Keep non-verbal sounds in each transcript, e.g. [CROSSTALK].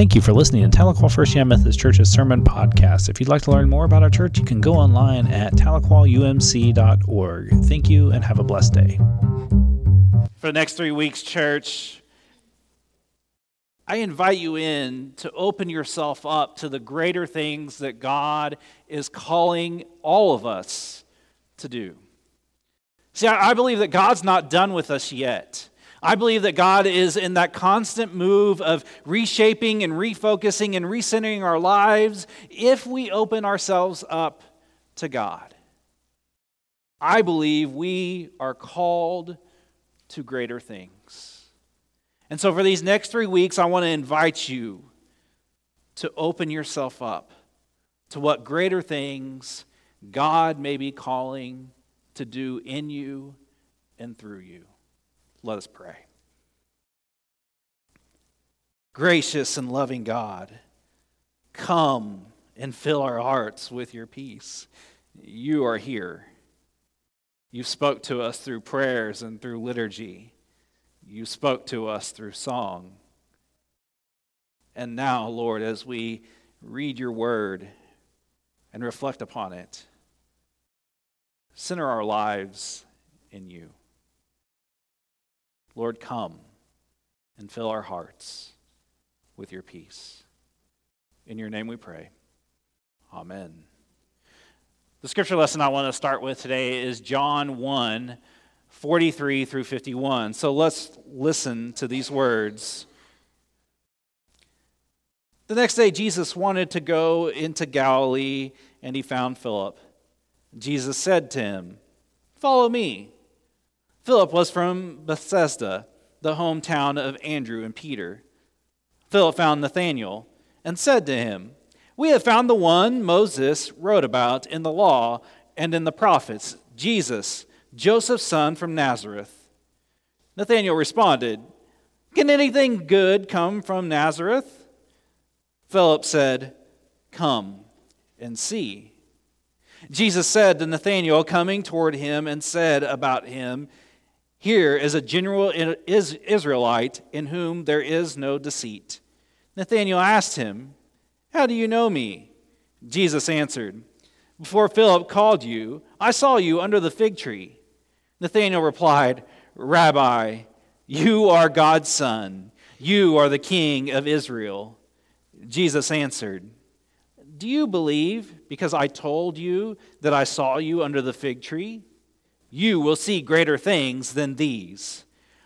Thank you for listening to Tahlequah First United Methodist Church's Sermon Podcast. If you'd like to learn more about our church, you can go online at tahlequahumc.org. Thank you and have a blessed day. For the next three weeks, church, I invite you in to open yourself up to the greater things that God is calling all of us to do. See, I believe that God's not done with us yet. I believe that God is in that constant move of reshaping and refocusing and recentering our lives if we open ourselves up to God. I believe we are called to greater things. And so, for these next three weeks, I want to invite you to open yourself up to what greater things God may be calling to do in you and through you. Let us pray. Gracious and loving God, come and fill our hearts with your peace. You are here. You spoke to us through prayers and through liturgy. You spoke to us through song. And now, Lord, as we read your word and reflect upon it, center our lives in you. Lord, come and fill our hearts with your peace. In your name we pray. Amen. The scripture lesson I want to start with today is John 1 43 through 51. So let's listen to these words. The next day, Jesus wanted to go into Galilee, and he found Philip. Jesus said to him, Follow me. Philip was from Bethsaida, the hometown of Andrew and Peter. Philip found Nathanael and said to him, We have found the one Moses wrote about in the law and in the prophets, Jesus, Joseph's son from Nazareth. Nathanael responded, Can anything good come from Nazareth? Philip said, Come and see. Jesus said to Nathanael, coming toward him, and said about him, here is a general Israelite in whom there is no deceit. Nathanael asked him, How do you know me? Jesus answered, Before Philip called you, I saw you under the fig tree. Nathanael replied, Rabbi, you are God's son. You are the king of Israel. Jesus answered, Do you believe because I told you that I saw you under the fig tree? You will see greater things than these.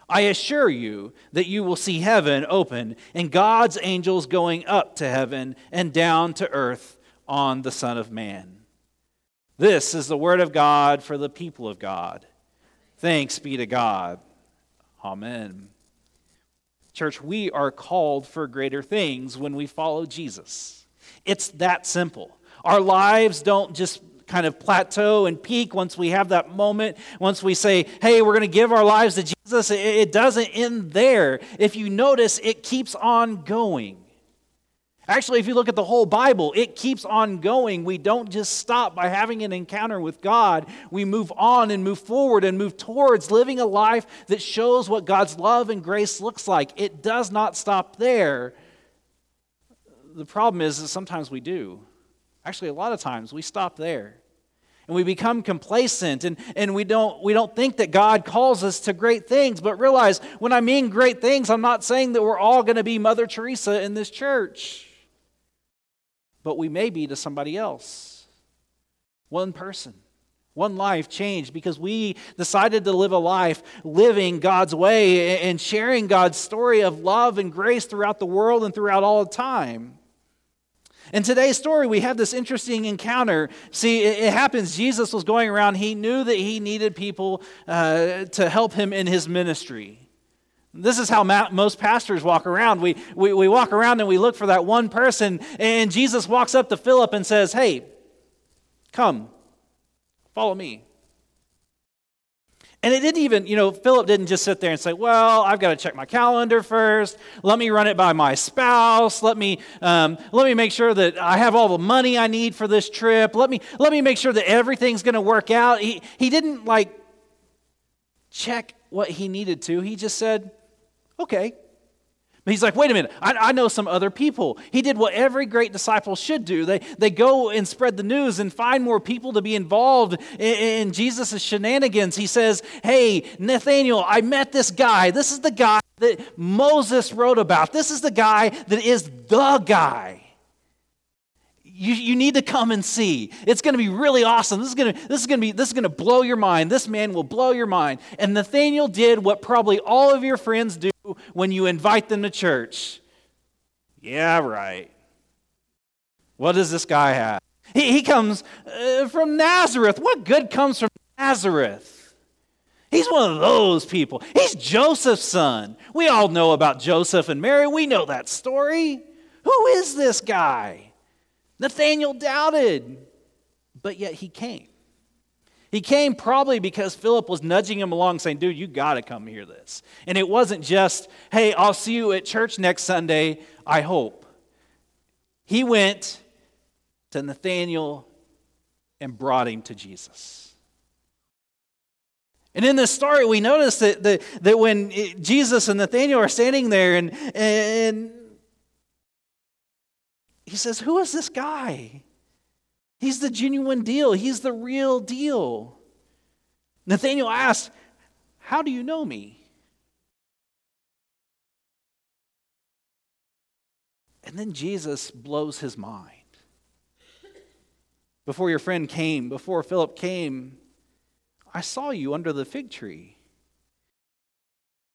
I assure you that you will see heaven open and God's angels going up to heaven and down to earth on the Son of Man. This is the word of God for the people of God. Thanks be to God. Amen. Church, we are called for greater things when we follow Jesus. It's that simple. Our lives don't just kind of plateau and peak once we have that moment, once we say, hey, we're going to give our lives to Jesus, it doesn't end there. If you notice, it keeps on going. Actually, if you look at the whole Bible, it keeps on going. We don't just stop by having an encounter with God. We move on and move forward and move towards living a life that shows what God's love and grace looks like. It does not stop there. The problem is that sometimes we do. Actually, a lot of times we stop there and we become complacent and, and we, don't, we don't think that God calls us to great things. But realize when I mean great things, I'm not saying that we're all going to be Mother Teresa in this church, but we may be to somebody else. One person, one life changed because we decided to live a life living God's way and sharing God's story of love and grace throughout the world and throughout all time. In today's story, we have this interesting encounter. See, it, happens, Jesus was going around, he knew that he needed people uh, to help him in his ministry. This is how most pastors walk around. We, we, we walk around and we look for that one person, and Jesus walks up to Philip and says, Hey, come, follow me. And it didn't even, you know, Philip didn't just sit there and say, well, I've got to check my calendar first. Let me run it by my spouse. Let me, um, let me make sure that I have all the money I need for this trip. Let me, let me make sure that everything's going to work out. He, he didn't like check what he needed to. He just said, okay. He's like, wait a minute, I, I, know some other people. He did what every great disciple should do. They, they go and spread the news and find more people to be involved in, in Jesus' shenanigans. He says, hey, Nathaniel, I met this guy. This is the guy that Moses wrote about. This is the guy that is the guy. You, you need to come and see. It's going to be really awesome. This is going to, this is going to be this is going to blow your mind. This man will blow your mind. And Nathaniel did what probably all of your friends do when you invite them to church. Yeah, right. What does this guy have? He, he comes uh, from Nazareth. What good comes from Nazareth? He's one of those people. He's Joseph's son. We all know about Joseph and Mary. We know that story. Who is this guy? Nathaniel doubted, but yet he came. He came probably because Philip was nudging him along, saying, Dude, you got to come hear this. And it wasn't just, Hey, I'll see you at church next Sunday, I hope. He went to Nathaniel and brought him to Jesus. And in this story, we notice that, that, that when Jesus and Nathaniel are standing there, and, and he says, Who is this guy? He's the genuine deal, he's the real deal. Nathaniel asks, How do you know me? And then Jesus blows his mind. Before your friend came, before Philip came, I saw you under the fig tree.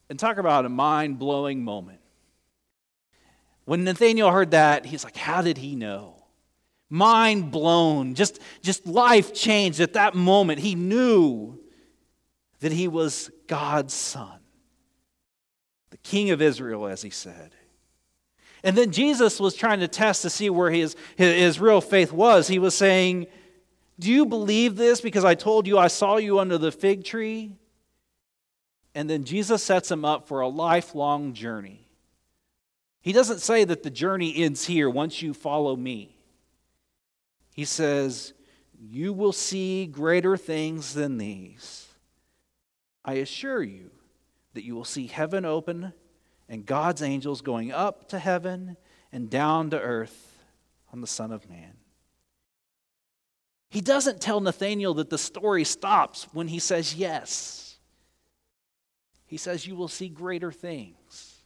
And talk about a mind blowing moment. When Nathaniel heard that, he's like, How did he know? Mind blown, just, just life changed at that moment. He knew that he was God's son, the king of Israel, as he said. And then Jesus was trying to test to see where his, his, real faith was. He was saying, Do you believe this because I told you I saw you under the fig tree? And then Jesus sets him up for a lifelong journey. He doesn't say that the journey ends here once you follow me. He says, You will see greater things than these. I assure you that you will see heaven open and God's angels going up to heaven and down to earth on the Son of Man. He doesn't tell Nathanael that the story stops when he says yes. He says, You will see greater things.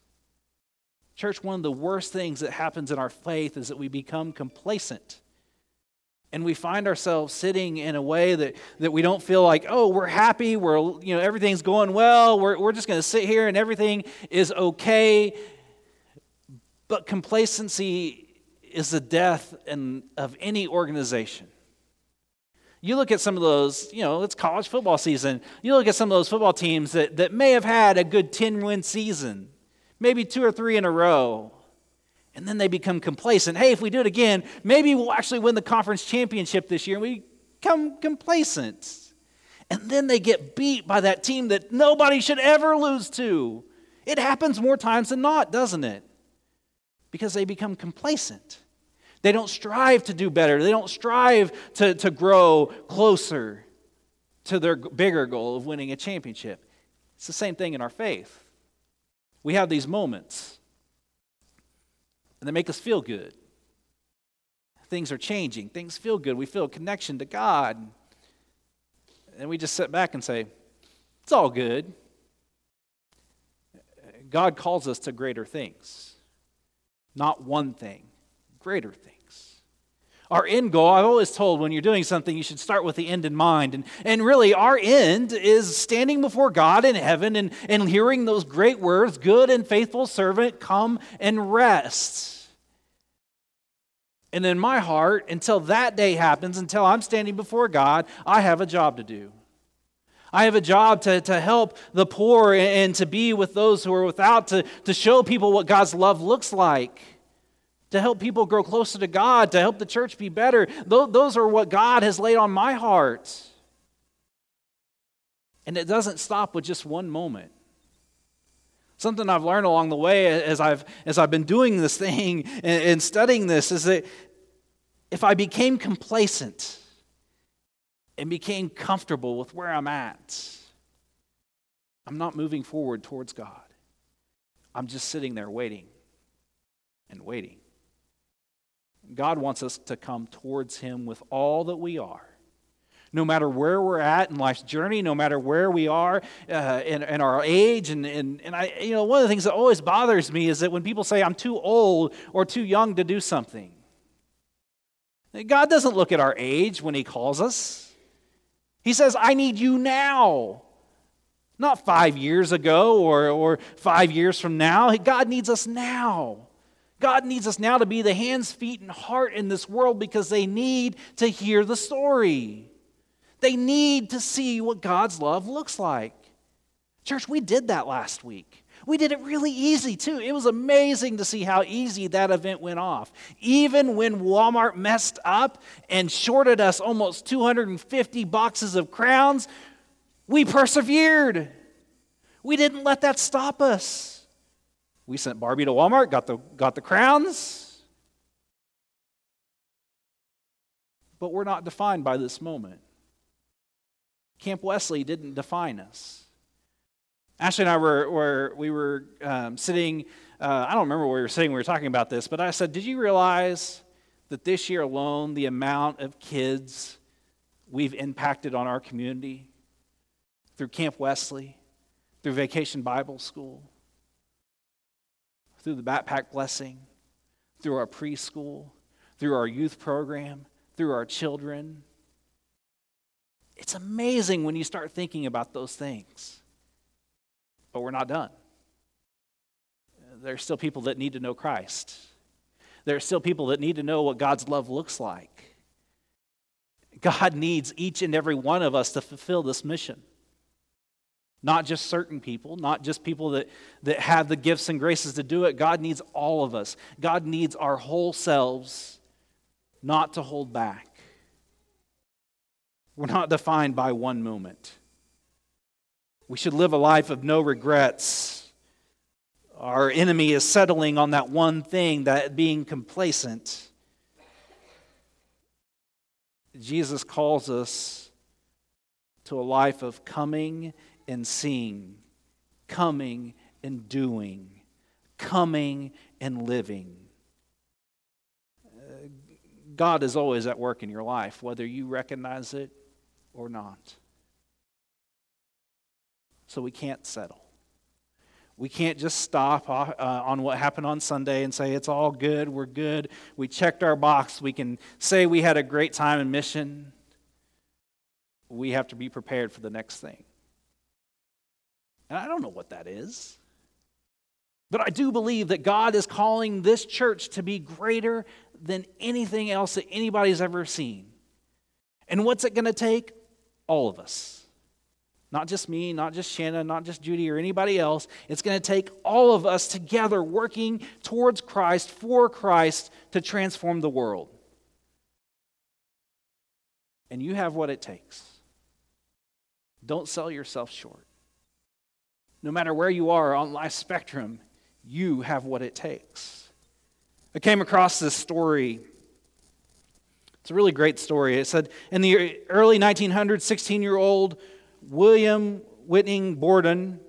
Church, one of the worst things that happens in our faith is that we become complacent and we find ourselves sitting in a way that, that we don't feel like, oh, we're happy, we're, you know, everything's going well, we're, we're just going to sit here and everything is okay. But complacency is the death in, of any organization. You look at some of those, you know, it's college football season. You look at some of those football teams that, that may have had a good 10 win season, maybe two or three in a row. And then they become complacent. Hey, if we do it again, maybe we'll actually win the conference championship this year. And we become complacent. And then they get beat by that team that nobody should ever lose to. It happens more times than not, doesn't it? Because they become complacent. They don't strive to do better, they don't strive to, to grow closer to their bigger goal of winning a championship. It's the same thing in our faith. We have these moments and they make us feel good. Things are changing, things feel good. We feel a connection to God. And we just sit back and say, it's all good. God calls us to greater things, not one thing, greater things our end goal, I've always told when you're doing something, you should start with the end in mind. And, and really, our end is standing before God in heaven and, and hearing those great words good and faithful servant, come and rest. And in my heart, until that day happens, until I'm standing before God, I have a job to do. I have a job to, to help the poor and to be with those who are without, to, to show people what God's love looks like to help people grow closer to God, to help the church be better. Those are what God has laid on my heart. And it doesn't stop with just one moment. Something I've learned along the way as I've, as I've been doing this thing [LAUGHS] and, and studying this is that if I became complacent and became comfortable with where I'm at, I'm not moving forward towards God. I'm just sitting there waiting and waiting. God wants us to come towards Him with all that we are. No matter where we're at in life's journey, no matter where we are uh, in, in, our age, and, and, and I, you know, one of the things that always bothers me is that when people say I'm too old or too young to do something, God doesn't look at our age when He calls us. He says, I need you now. Not five years ago or, or five years from now. God needs us now. God needs us now to be the hands, feet, and heart in this world because they need to hear the story. They need to see what God's love looks like. Church, we did that last week. We did it really easy too. It was amazing to see how easy that event went off. Even when Walmart messed up and shorted us almost 250 boxes of crowns, we persevered. We didn't let that stop us. We sent Barbie to Walmart, got the, got the crowns. But we're not defined by this moment. Camp Wesley didn't define us. Ashley and I were, were we were um, sitting, uh, I don't remember where we were sitting, we were talking about this, but I said, Did you realize that this year alone, the amount of kids we've impacted on our community through Camp Wesley, through Vacation Bible School, through the Backpack Blessing, through our preschool, through our youth program, through our children. It's amazing when you start thinking about those things. But we're not done. There are still people that need to know Christ. There are still people that need to know what God's love looks like. God needs each and every one of us to fulfill this mission. Not just certain people, not just people that, that have the gifts and graces to do it. God needs all of us. God needs our whole selves not to hold back. We're not defined by one moment. We should live a life of no regrets. Our enemy is settling on that one thing, that being complacent. Jesus calls us to a life of coming and seeing, coming and doing, coming and living. Uh, God is always at work in your life, whether you recognize it or not. So we can't settle. We can't just stop uh, on what happened on Sunday and say, it's all good, we're good. We checked our box. We can say we had a great time in mission. We have to be prepared for the next thing. And I don't know what that is. But I do believe that God is calling this church to be greater than anything else that anybody's ever seen. And what's it going to take? All of us. Not just me, not just Shannon, not just Judy or anybody else. It's going to take all of us together working towards Christ, for Christ, to transform the world. And you have what it takes. Don't sell yourself short no matter where you are on life spectrum, you have what it takes. I came across this story. It's a really great story. It said in the early 1900s, 16 year old William Whitney Borden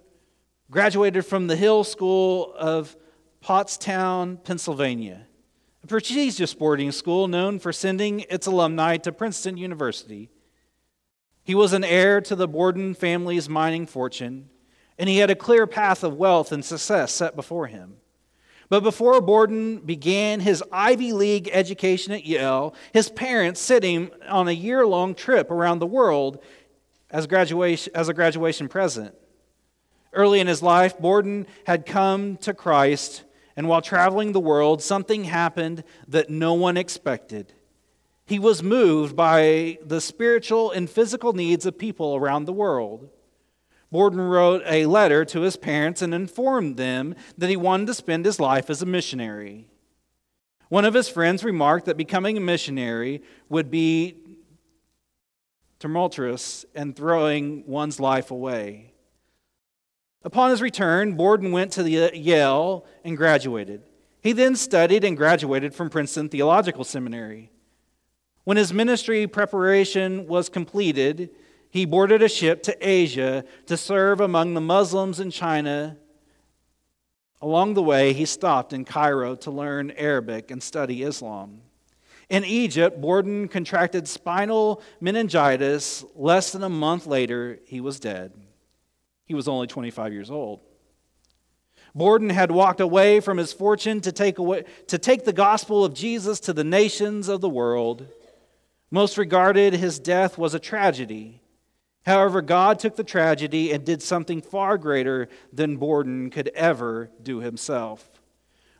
graduated from the Hill School of Pottstown, Pennsylvania, a prestigious boarding school known for sending its alumni to Princeton University. He was an heir to the Borden family's mining fortune and he had a clear path of wealth and success set before him. But before Borden began his Ivy League education at Yale, his parents sent him on a year long trip around the world as, graduation, as a graduation present. Early in his life, Borden had come to Christ, and while traveling the world, something happened that no one expected. He was moved by the spiritual and physical needs of people around the world. Borden wrote a letter to his parents and informed them that he wanted to spend his life as a missionary. One of his friends remarked that becoming a missionary would be tumultuous and throwing one's life away. Upon his return, Borden went to uh, Yale and graduated. He then studied and graduated from Princeton Theological Seminary. When his ministry preparation was completed, he boarded a ship to Asia to serve among the Muslims in China, Along the way, he stopped in Cairo to learn Arabic and study Islam. In Egypt, Borden contracted spinal meningitis. Less than a month later, he was dead. He was only 25 years old. Borden had walked away from his fortune to take, away, to take the gospel of Jesus to the nations of the world. Most regarded, his death was a tragedy. However, God took the tragedy and did something far greater than Borden could ever do himself.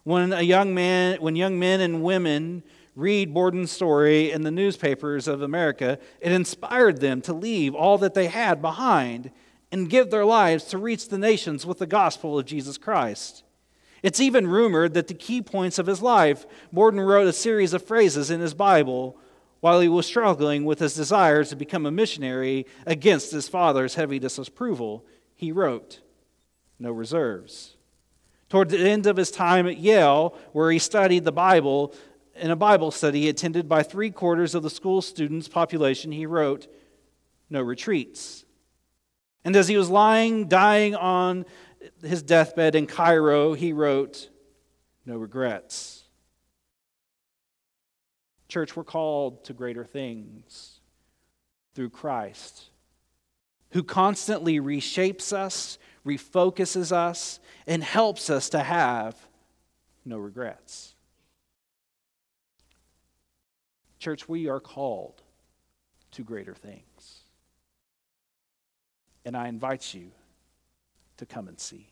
When a young man, when young men and women read Borden's story in the newspapers of America, it inspired them to leave all that they had behind and give their lives to reach the nations with the gospel of Jesus Christ. It's even rumored that the key points of his life, Borden wrote a series of phrases in his Bible while he was struggling with his desires to become a missionary against his father's heavy disapproval, he wrote, No reserves. Toward the end of his time at Yale, where he studied the Bible, in a Bible study attended by three quarters of the school students' population, he wrote, No retreats. And as he was lying, dying on his deathbed in Cairo, he wrote, No regrets. Church, we're called to greater things through Christ, who constantly reshapes us, refocuses us, and helps us to have no regrets. Church, we are called to greater things. And I invite you to come and see.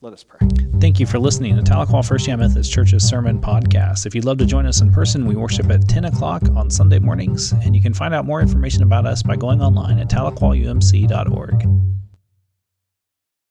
Let us pray. Thank you for listening to Tahlequah First United Methodist Church's Sermon Podcast. If you'd love to join us in person, we worship at 10 o'clock on Sunday mornings, and you can find out more information about us by going online at tahlequahumc.org.